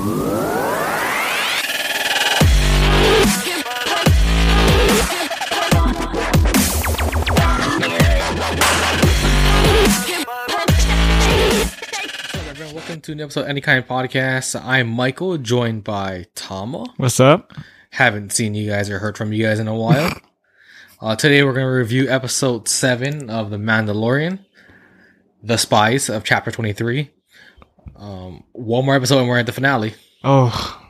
Welcome to an episode of Any Kind of Podcast. I'm Michael, joined by Tama. What's up? Haven't seen you guys or heard from you guys in a while. uh, today we're going to review episode 7 of The Mandalorian, The Spies of Chapter 23. Um, one more episode and we're at the finale. Oh,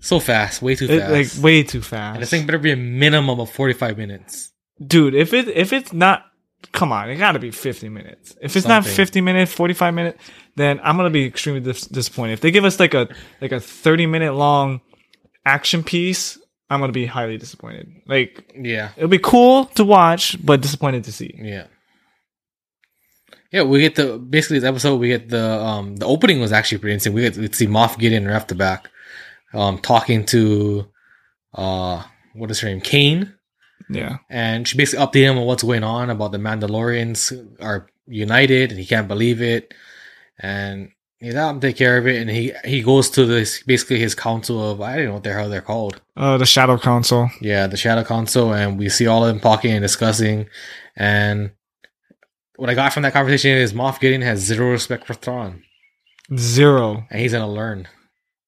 So fast, way too it, fast. like way too and fast, this thing better be a minimum of 45 minutes. dude. If it if it's not, come on, it got to be fifty minutes. If it's not fifty minutes, forty five minutes, then I'm gonna be extremely dis- disappointed. If they give us like a like a thirty minute long action piece, I'm gonna be highly disappointed. Like Yeah, it'll be cool to watch, but disappointed to see. yeah. Yeah, we get the basically this episode. We get the um the opening was actually pretty insane. We get to see Moff Gideon right off the back, um talking to uh what is her name Kane, Yeah, and she basically updated him on what's going on about the Mandalorians are united and he can't believe it, and he's out to take care of it. And he he goes to this basically his council of I don't know what the hell they're called. uh, the Shadow Council. Yeah, the Shadow Council, and we see all of them talking and discussing. And what I got from that conversation is Moff Gideon has zero respect for Thrawn, Zero. and he's gonna learn.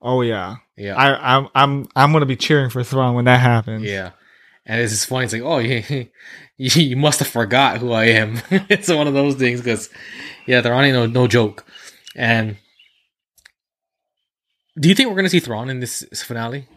Oh yeah, Yeah, I I'm I'm I'm gonna be cheering for Thrawn when that happens. yeah. And it's just funny. It's like, oh, you, you must have forgot who I am. it's one of those things because, yeah, Thrawn ain't no no joke. And do you think we're gonna see Thrawn in this finale?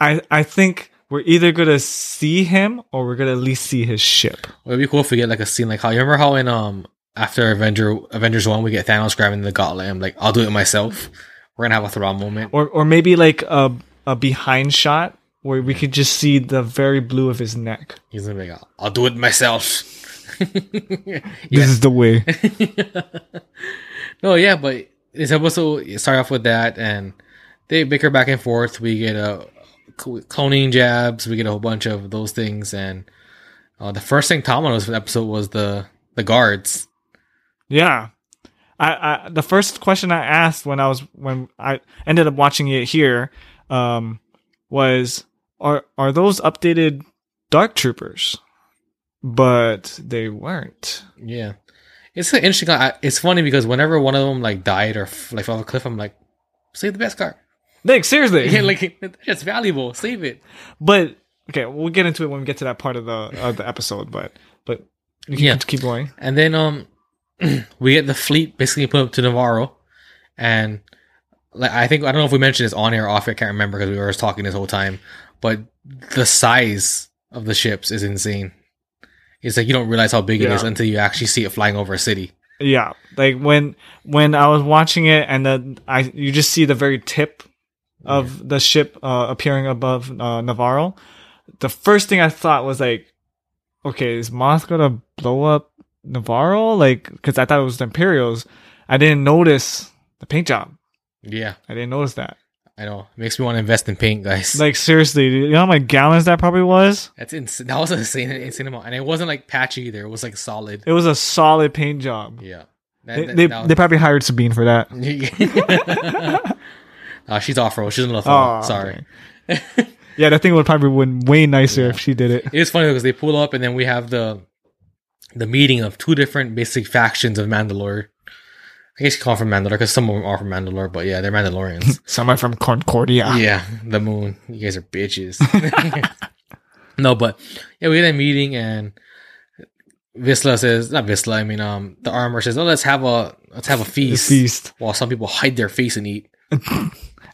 I I think we're either gonna see him or we're gonna at least see his ship. Well, it'd be cool if we get like a scene like how you remember how in um after Avenger Avengers one we get Thanos grabbing the gauntlet. I'm like, I'll do it myself. We're gonna have a Thrawn moment. Or or maybe like a a behind shot where we could just see the very blue of his neck. He's gonna be like, I'll do it myself. This is the way. no, yeah, but this episode start off with that, and they bicker back and forth. We get a cloning jabs. We get a whole bunch of those things, and uh, the first thing Tom noticed for the episode was the the guards. Yeah. I, I the first question I asked when I was when I ended up watching it here um was are are those updated dark troopers? But they weren't. Yeah, it's an interesting. I, it's funny because whenever one of them like died or f- like fell off a cliff, I'm like, save the Beskar. Like seriously. Yeah, like it's valuable. Save it. But okay, we'll get into it when we get to that part of the of the episode. But but you can Yeah. keep going. And then um, we get the fleet basically put up to Nevarro, and like I think I don't know if we mentioned this on air or off. I can't remember because we were just talking this whole time. But the size of the ships is insane. It's like you don't realize how big it Yeah. is until you actually see it flying over a city. Yeah, like when when I was watching it, and then I you just see the very tip of the ship uh, appearing above uh, Nevarro. The first thing I thought was like, okay, is Moff gonna blow up Nevarro? Like, because I thought it was the Imperials. I didn't notice the paint job. Yeah, I didn't notice that. I know. It makes me want to invest in paint, guys. Like seriously, you know how many gallons that probably was? That's insane. That was an insane, insane amount, and it wasn't like patchy either. It was like solid. It was a solid paint job. Yeah. That- They, that- they, that was- they probably hired Sabine for that. uh, she's off road. She's in the Oh. Sorry. Yeah, that thing would probably been way nicer Yeah. if she did it. It's funny because they pull up and then we have the the meeting of two different basic factions of Mandalore. I guess you call them from Mandalore because some of them are from Mandalore, but yeah, they're Mandalorians. some are from Concordia. yeah, the moon. You guys are bitches. no, but yeah, we had a meeting and Vizsla says not Vizsla, I mean um the armor says, Oh, let's have a let's have a feast. feast. While some people hide their face and eat.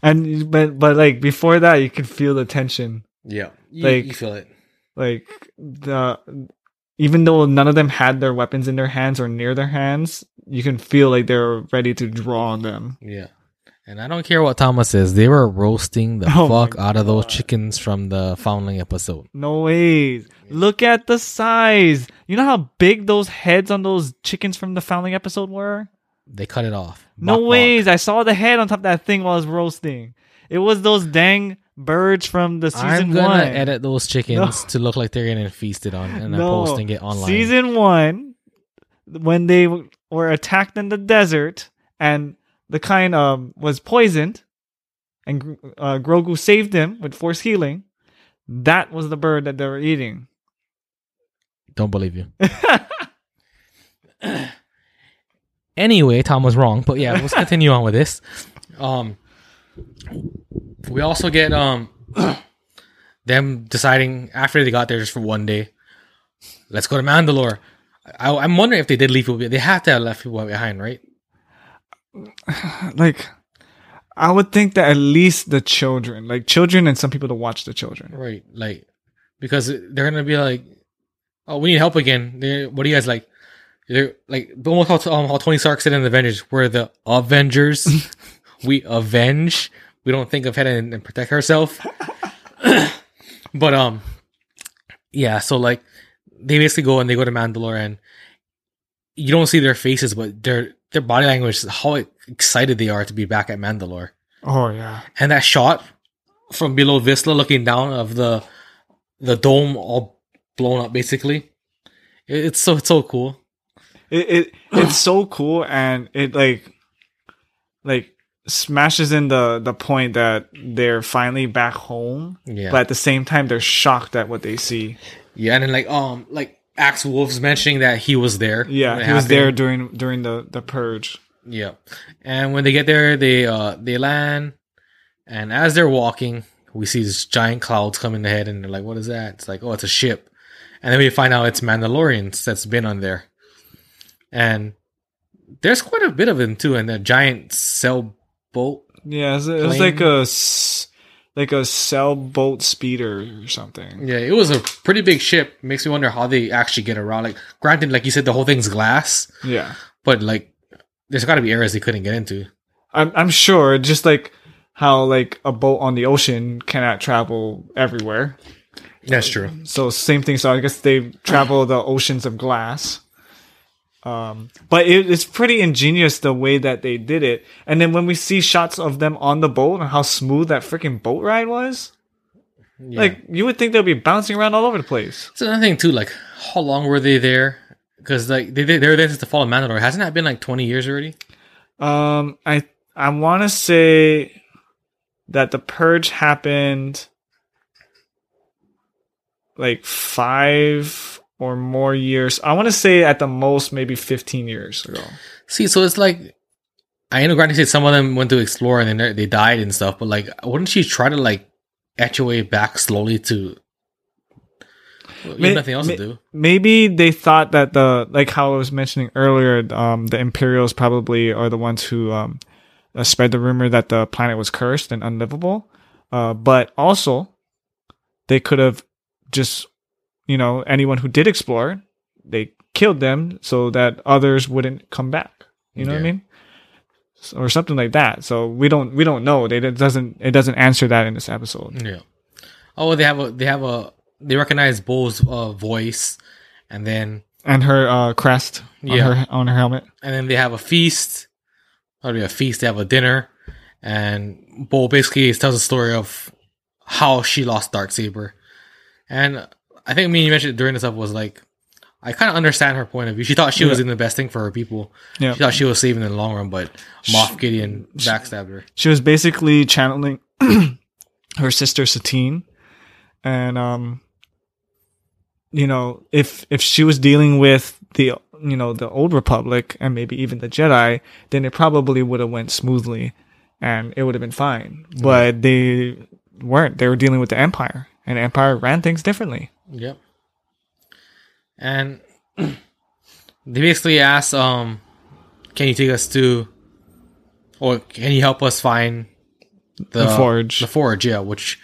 And but but like before that, you can feel the tension. Yeah. You, Like- you feel it. Like the even though none of them had their weapons in their hands or near their hands, you can feel like they're ready to draw on them. Yeah. And I don't care what Thomas says. They were roasting the Oh fuck out of those chickens from the Foundling episode. No ways. Look at the size. You know how big those heads on those chickens from the Foundling episode were? They cut it off. No Bok bok. ways. I saw the head on top of that thing while I was roasting. It was those dang birds from the season one. I'm gonna one. edit those chickens to look like they're getting feasted on, and I'm posting it online. Season one, when they were attacked in the desert, and the kind um was poisoned, and uh, Grogu saved him with Force healing. That was the bird that they were eating. Don't believe you. anyway, Tom was wrong, but yeah, let's continue on with this. Um, we also get um them deciding after they got there just for one day, let's go to Mandalore. I, I'm wondering if they did leave people. They have to have left people behind, right? like, I would think that at least the children, like children, and some people to watch the children. Right, like because they're gonna be like, "Oh, we need help again." They're, what do you guys like? They're like almost how, um, how Tony Stark said in the Avengers, "We're the Avengers. we avenge. We don't think of head and, and protect ourselves." but um, yeah. So like, they basically go and they go to Mandalore, and you don't see their faces, but their their body language, how excited they are to be back at Mandalore. Oh yeah, And that shot from below Vizsla looking down of the the dome all blown up basically. It's so it's so cool. It, it it's so cool, and it like like smashes in the the point that they're finally back home, Yeah. but at the same time they're shocked at what they see. yeah, and then like um like Axe Woves mentioning that he was there. Yeah, he was there during during the the purge. Yeah. And when they get there, they uh they land and as they're walking, we see this giant clouds coming ahead and they're like, What is that? It's like, oh, it's a ship. And then we find out it's Mandalorians that's been on there. And there's quite a bit of them too, and a giant sailboat Yeah, it was, it was like a like a sailboat speeder or something. Yeah, it was a pretty big ship. Makes me wonder how they actually get around. Like, granted, like you said, the whole thing's glass, Yeah, but like, there's got to be areas they couldn't get into. I'm I'm sure. Just like how like a boat on the ocean cannot travel everywhere. That's true. So same thing. So I guess they travel the oceans of glass. Um, but it, it's pretty ingenious the way that they did it. And then when we see shots of them on the boat and how smooth that freaking boat ride was, Yeah. like you would think they'll be bouncing around all over the place. it's another thing too. Like, how long were they there? Because like they they they were there since the fall of Mandalore. Hasn't that been like 20 years already? Um, I I want to say that the purge happened like five or more years. I want to say at the most maybe fifteen years ago. See, so it's like. I know, granted, said some of them went to explore and then they- died and stuff, but like, wouldn't she try to like etch your way back slowly to? Well, you have May- nothing else may- to do. Maybe they thought that the like how I was mentioning earlier, um, the Imperials probably are the ones who um uh, spread the rumor that the planet was cursed and unlivable. Uh, but also they could have just you know anyone who did explore, they killed them so that others wouldn't come back. You know what I mean? Or something like that. So we don't we don't know. They, it doesn't it doesn't answer that in this episode. Yeah. Oh, they have a they have a they recognize Bo's uh, voice, and then And her uh, crest on Yeah. her on her helmet. and then they have a feast. Really a feast. They have a dinner, and Bull basically tells a story of how she lost Dark Saber, and I think me and you mentioned during this up was like. I kind of understand her point of view. She thought she was Yeah. doing the best thing for her people. Yeah. She thought she was saving in the long run, but Moff Gideon backstabbed her. she was basically channeling her sister Satine, and um, you know, if if she was dealing with the you know the old Republic and maybe even the Jedi, then it probably would have went smoothly, and it would have been fine. But they weren't. They were dealing with the Empire, and Empire ran things differently. Yep. And they basically asked, um, can you take us to, or can you help us find the, The forge. The forge, yeah. Which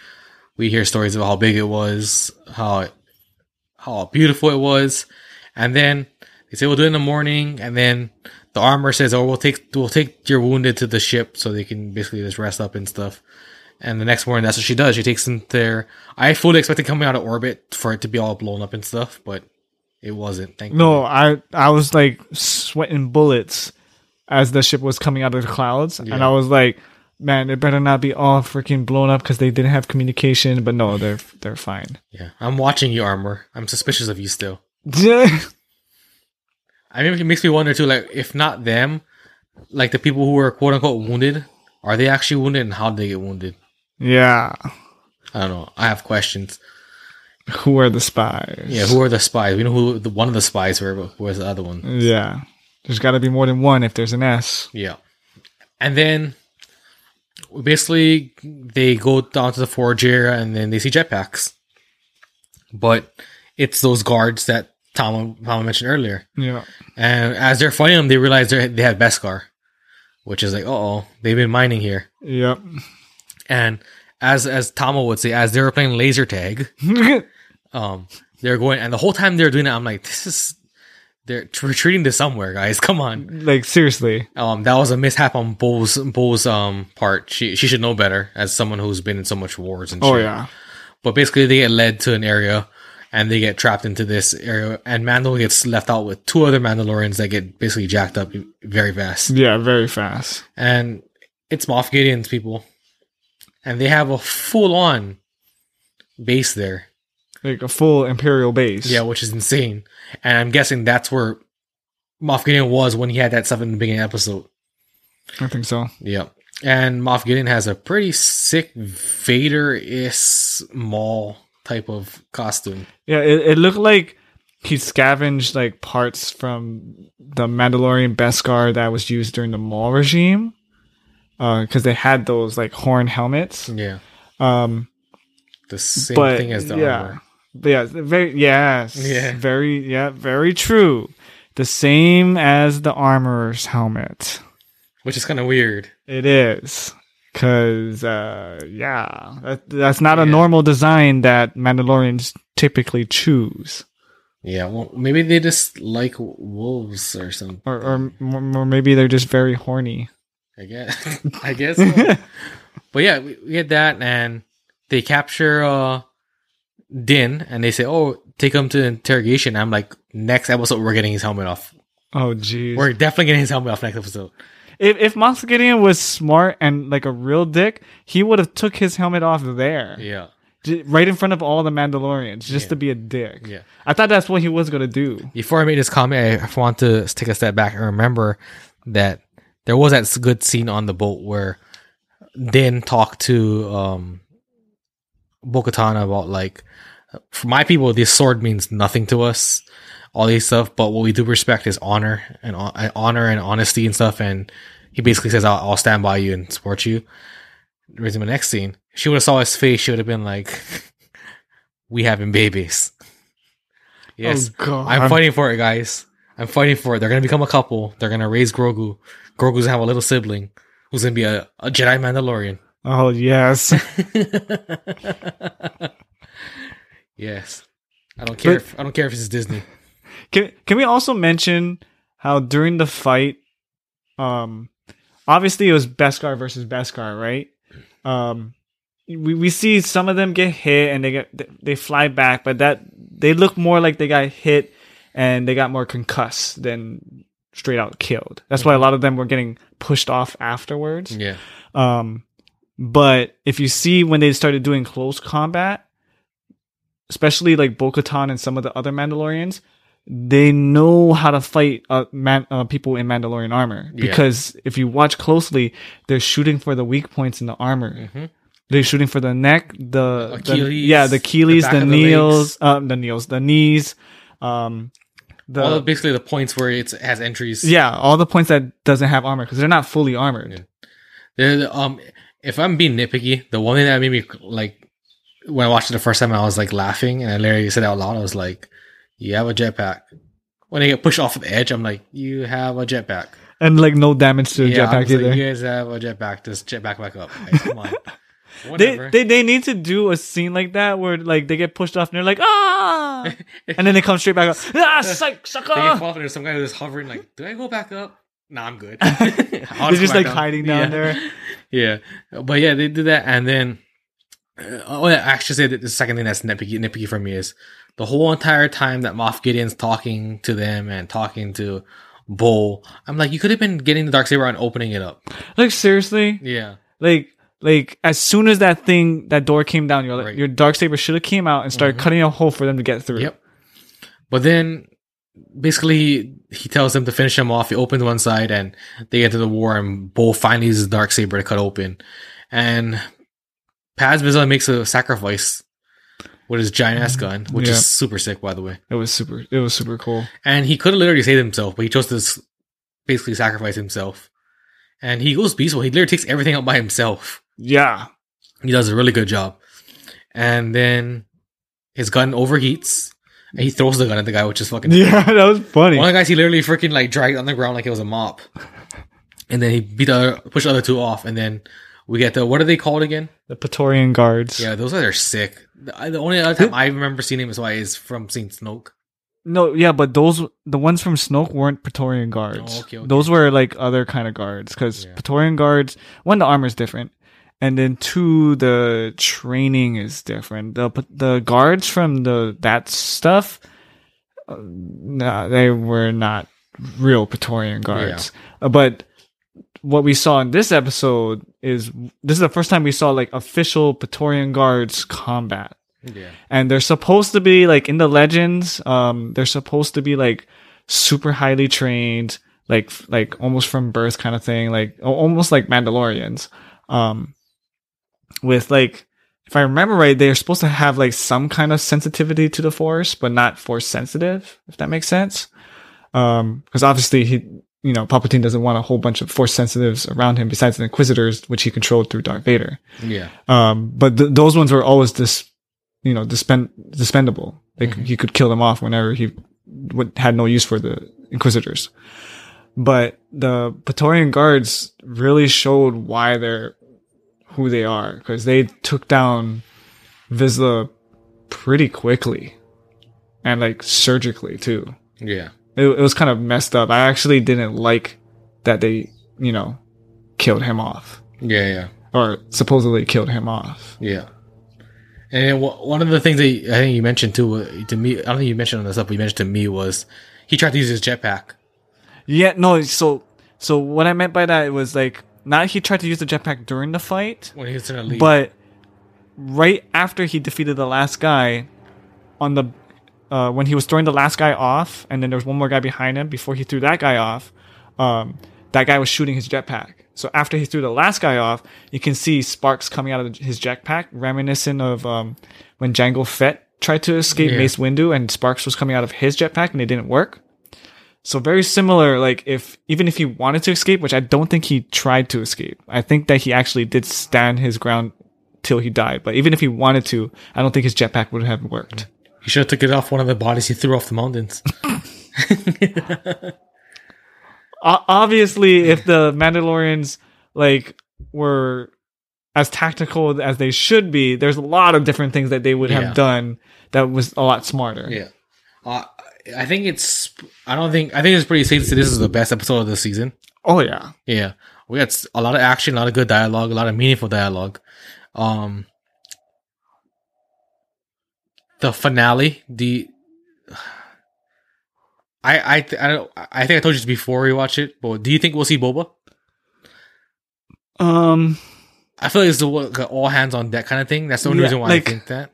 we hear stories of how big it was, how how beautiful it was, and then they say we'll do it in the morning, and then the armor says, "Oh, we'll take we'll take your wounded to the ship so they can basically just rest up and stuff." And the next morning, that's what she does. She takes them there. I fully expected coming out of orbit for it to be all blown up and stuff, but it wasn't. Thank No, I I was like sweating bullets as the ship was coming out of the clouds, and I was like, man, it better not be all freaking blown up because they didn't have communication. But no, they're they're fine. Yeah, I'm watching you, armor. I'm suspicious of you still. yeah, I mean, it makes me wonder too. Like, if not them, like the people who were quote unquote wounded, are they actually wounded and how did they get wounded? Yeah. I don't know. I have questions. Who are the spies? Yeah, who are the spies? We know who the one of the spies were, but who was the other one? Yeah. There's got to be more than one if there's an S. Yeah. And then basically they go down to the forge area and then they see jetpacks. But it's those guards that Tom, Tom mentioned earlier. Yeah. And as they're fighting them, they realize they they have Beskar, which is like, oh, they've been mining here. Yep. And as as Tama would say, as they were playing laser tag, um, they're going, and the whole time they're doing it, I'm like, this is they're retreating to somewhere, guys. Come on. like seriously. Um, that was a mishap on Bo's Bo's um part. She she should know better as someone who's been in so much wars and Oh shit. yeah. But basically, they get led to an area. And they get trapped into this area, and Mando gets left out with two other Mandalorians that get basically jacked up very fast. Yeah, very fast. and it's Moff Gideon's people, and they have a full on base there. Like a full imperial base. Yeah, which is insane. And I'm guessing that's where Moff Gideon was when he had that stuff in the beginning episode. I think so. Yeah. And Moff Gideon has a pretty sick Vader is Maul type of costume. Yeah, it, it looked like he scavenged like parts from the Mandalorian Beskar that was used during the Maul regime. Because they had those like horn helmets. Yeah. Um, The same but thing as the yeah, armor. yeah, very yes, Yeah. very yeah, very true. The same as the armorer's helmet. Which is kind of weird. It is. Cause uh yeah, that, that's not a normal design that Mandalorians typically choose, Yeah, well, maybe they just like wolves or something. or or, or maybe they're just very horny. I guess. I guess. so. but yeah, we, we get that, and they capture uh Din, and they say, "Oh, take him to interrogation." I'm like, next episode, we're getting his helmet off. Oh jeez. We're definitely getting his helmet off next episode. If if Moff Gideon was smart and like a real dick, he would have took his helmet off there, Yeah, J- right in front of all the Mandalorians, just Yeah. to be a dick. yeah. I thought that's what he was gonna do. Before I made this comment, I want to take a step back and remember that there was that good scene on the boat where Din talked to um Bo-Katan about like, for my people, this sword means nothing to us, all these stuff. But what we do respect is honor and uh, honor and honesty and stuff. And he basically says, "I'll, I'll stand by you and support you." Raising the next scene, she would have saw his face. She would have been like, "We having babies." Yes, Oh god. I'm fighting for it, guys. I'm fighting for it. They're gonna become a couple. They're gonna raise Grogu. Grogu's gonna have a little sibling who's gonna be a, a Jedi Mandalorian. Oh yes. yes. I don't care. But- if, I don't care if it's Disney. Can can we also mention how during the fight, um, obviously it was Beskar versus Beskar, right? Um, we we see some of them get hit and they get they fly back, but that they look more like they got hit and they got more concussed than straight out killed. That's why a lot of them were getting pushed off afterwards. Yeah. Um, but if you see when they started doing close combat, especially like Bo-Katan and some of the other Mandalorians, they know how to fight uh, man, uh, people in Mandalorian armor Yeah. because if you watch closely, they're shooting for the weak points in the armor. hmm They're shooting for the neck, the, the yeah, the Achilles, the the, back of the knees, um, the knees, the knees, um, the All the, basically the points where it has entries. yeah, all the points that doesn't have armor because they're not fully armored. Yeah. Um, if I'm being nitpicky, the one thing that made me like when I watched it the first time, I was like laughing, and I literally said out loud, I was like, "You have a jetpack." When they get pushed off the edge, I'm like, "You have a jetpack." And like no damage to the yeah, I jetpack was like, either. you guys have a jetpack. Just jetpack back up. Guys, come on. they, they they need to do a scene like that where like they get pushed off and they're like ah, and then they come straight back up. Ah, psych, They sucker. fall off and there's some guy who's hovering. Like, do I go back up? Nah, I'm good. They're just like hiding down Yeah. there. Yeah, but yeah, they did that, and then uh, oh yeah, I should say that the second thing that's nitpicky, nitpicky for me is the whole entire time that Moff Gideon's talking to them and talking to Bo. I'm like, you could have been getting the dark saber and opening it up. Like seriously, Yeah, like like as soon as that thing that door came down, your Right. your dark saber should have came out and started Mhm. cutting a hole for them to get through. Yep. But then basically he tells them to finish him off. He opens one side and they enter the war and Bo finally uses his dark saber to cut open. And Paz Vizsla makes a sacrifice with his giant ass gun, which Yeah. is super sick, by the way. It was super. It was super cool. And he could have literally saved himself, but he chose to basically sacrifice himself. And he goes peaceful. He literally takes everything out by himself. Yeah. He does a really good job. And then his gun overheats and he throws the gun at the guy, which is fucking Yeah, that was funny. One of the guys he literally freaking like dragged on the ground like it was a mop. And then he beat the other, pushed the other two off, and then we get the what are they called again? The Praetorian guards. Yeah, those guys are sick. The, the only other time I remember seeing him is why is from seeing Snoke. No, yeah, but those the ones from Snoke weren't Praetorian guards. Oh, okay, okay. Those were like other kind of guards because Yeah. Praetorian guards, one the armor is different, and then two the training is different. The the guards from the that stuff, uh, nah, they were not real Praetorian guards. Uh, but what we saw in this episode is this is the first time we saw like official Praetorian guards combat Yeah, and they're supposed to be like in the legends um they're supposed to be like super highly trained like like almost from birth kind of thing like almost like mandalorians um with like if i remember right they're supposed to have like some kind of sensitivity to the force but not force sensitive if that makes sense um because obviously he you know palpatine doesn't want a whole bunch of force sensitives around him besides the inquisitors which he controlled through darth vader yeah, um, but th- those ones were always dis, you know, dispend dispendable. Like Mhm. he could kill them off whenever he would, had no use for the Inquisitors. But the Praetorian guards really showed why they're who they are because they took down Vizsla pretty quickly and like surgically too. yeah, It, it was kind of messed up. I actually didn't like that they, you know, killed him off yeah, yeah, or supposedly killed him off. yeah. And one of the things that I think you mentioned too to me, I don't think you mentioned on this stuff, but you mentioned to me was he tried to use his jetpack. Yeah, no. So, so what I meant by that was like not he tried to use the jetpack during the fight, when he was gonna leave. but right after he defeated the last guy, on the uh, when he was throwing the last guy off, and then there was one more guy behind him before he threw that guy off. Um, that guy was shooting his jetpack. So after he threw the last guy off, you can see sparks coming out of his jetpack, reminiscent of um, when Jango Fett tried to escape Yeah. Mace Windu, and sparks was coming out of his jetpack, and it didn't work. So very similar. Like if even if he wanted to escape, which I don't think he tried to escape, I think that he actually did stand his ground till he died. But even if he wanted to, I don't think his jetpack would have worked. he should have took it off one of the bodies he threw off the mountains. Obviously, if the Mandalorians like were as tactical as they should be, there's a lot of different things that they would Yeah. have done that was a lot smarter. Yeah. Uh, I think it's. I don't think. I think it's pretty safe to say this is the best episode of the season. Oh yeah. Yeah, we got a lot of action, a lot of good dialogue, a lot of meaningful dialogue. Um, the finale, the. I I th- I don't I think I told you this before we watch it, but do you think we'll see Boba? Um, I feel like it's the all hands on deck kind of thing. That's the only Yeah, reason why like- I think that.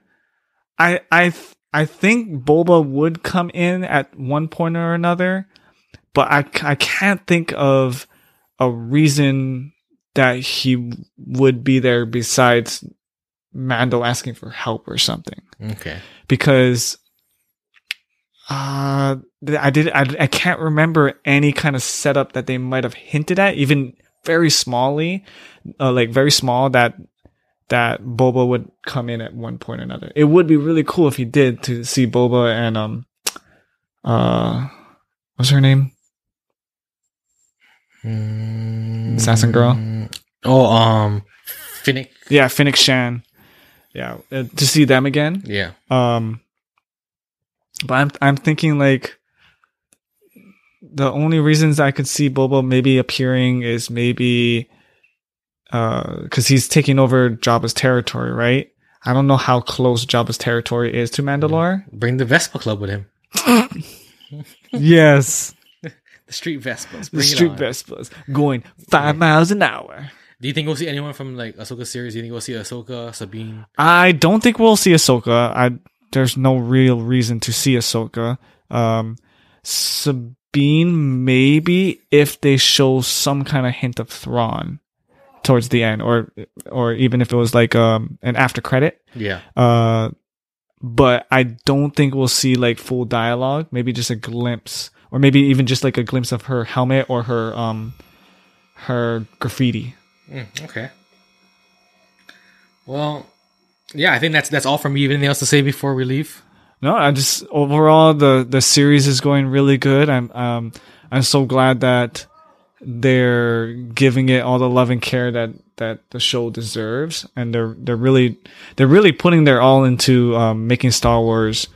I I th- I think Boba would come in at one point or another, but I, I can't think of a reason that he would be there besides Mando asking for help or something. Okay. because uh I did I, I can't remember any kind of setup that they might have hinted at even very smallly uh, like very small that that Boba would come in at one point or another. It would be really cool if he did to see Boba and um uh what's her name? Assassin girl? Oh, um, Fennec. Yeah, Fennec Shand. Yeah, uh, to see them again. Yeah. Um, but I'm I'm thinking like the only reasons I could see Boba maybe appearing is maybe because he's taking over Jabba's territory, right? I don't know how close Jabba's territory is to Mandalore. Bring the Vespa Club with him. yes, The street Vespas. the Bring it street. Vespas going five miles an hour. Do you think we'll see anyone from like Ahsoka series? Do you think we'll see Ahsoka, Sabine? I don't think we'll see Ahsoka. I there's no real reason to see Ahsoka. Um, Sabine, maybe if they show some kind of hint of Thrawn towards the end, or or even if it was like um an after credit. Yeah. Uh, but I don't think we'll see like full dialogue. Maybe just a glimpse, or maybe even just like a glimpse of her helmet or her um her graffiti. Mm, okay. Well, yeah, I think that's that's all from me. Anything else to say before we leave? No, I just overall the the series is going really good. I'm um I'm so glad that they're giving it all the love and care that that the show deserves, and they're they're really they're really putting their all into um, making Star Wars,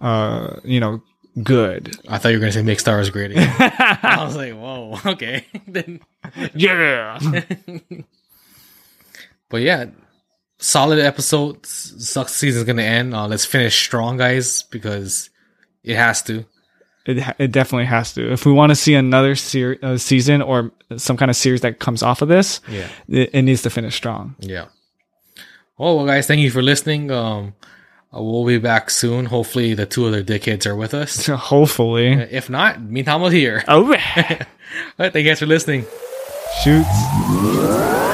uh, you know, good. I thought you were gonna say make Star Wars great again. I was like, whoa, okay. then, yeah. but yeah, solid episode. Sucks season's gonna end. Uh, let's finish strong, guys, because it has to. It it definitely has to. If we want to see another ser- uh, season or some kind of series that comes off of this, Yeah. it, it needs to finish strong. Yeah. Oh well, guys, thank you for listening. Um, uh, we'll be back soon. Hopefully, the two other dickheads are with us. Hopefully. If not, meantime, we're here. Oh, All right, thank you guys for listening. shoots.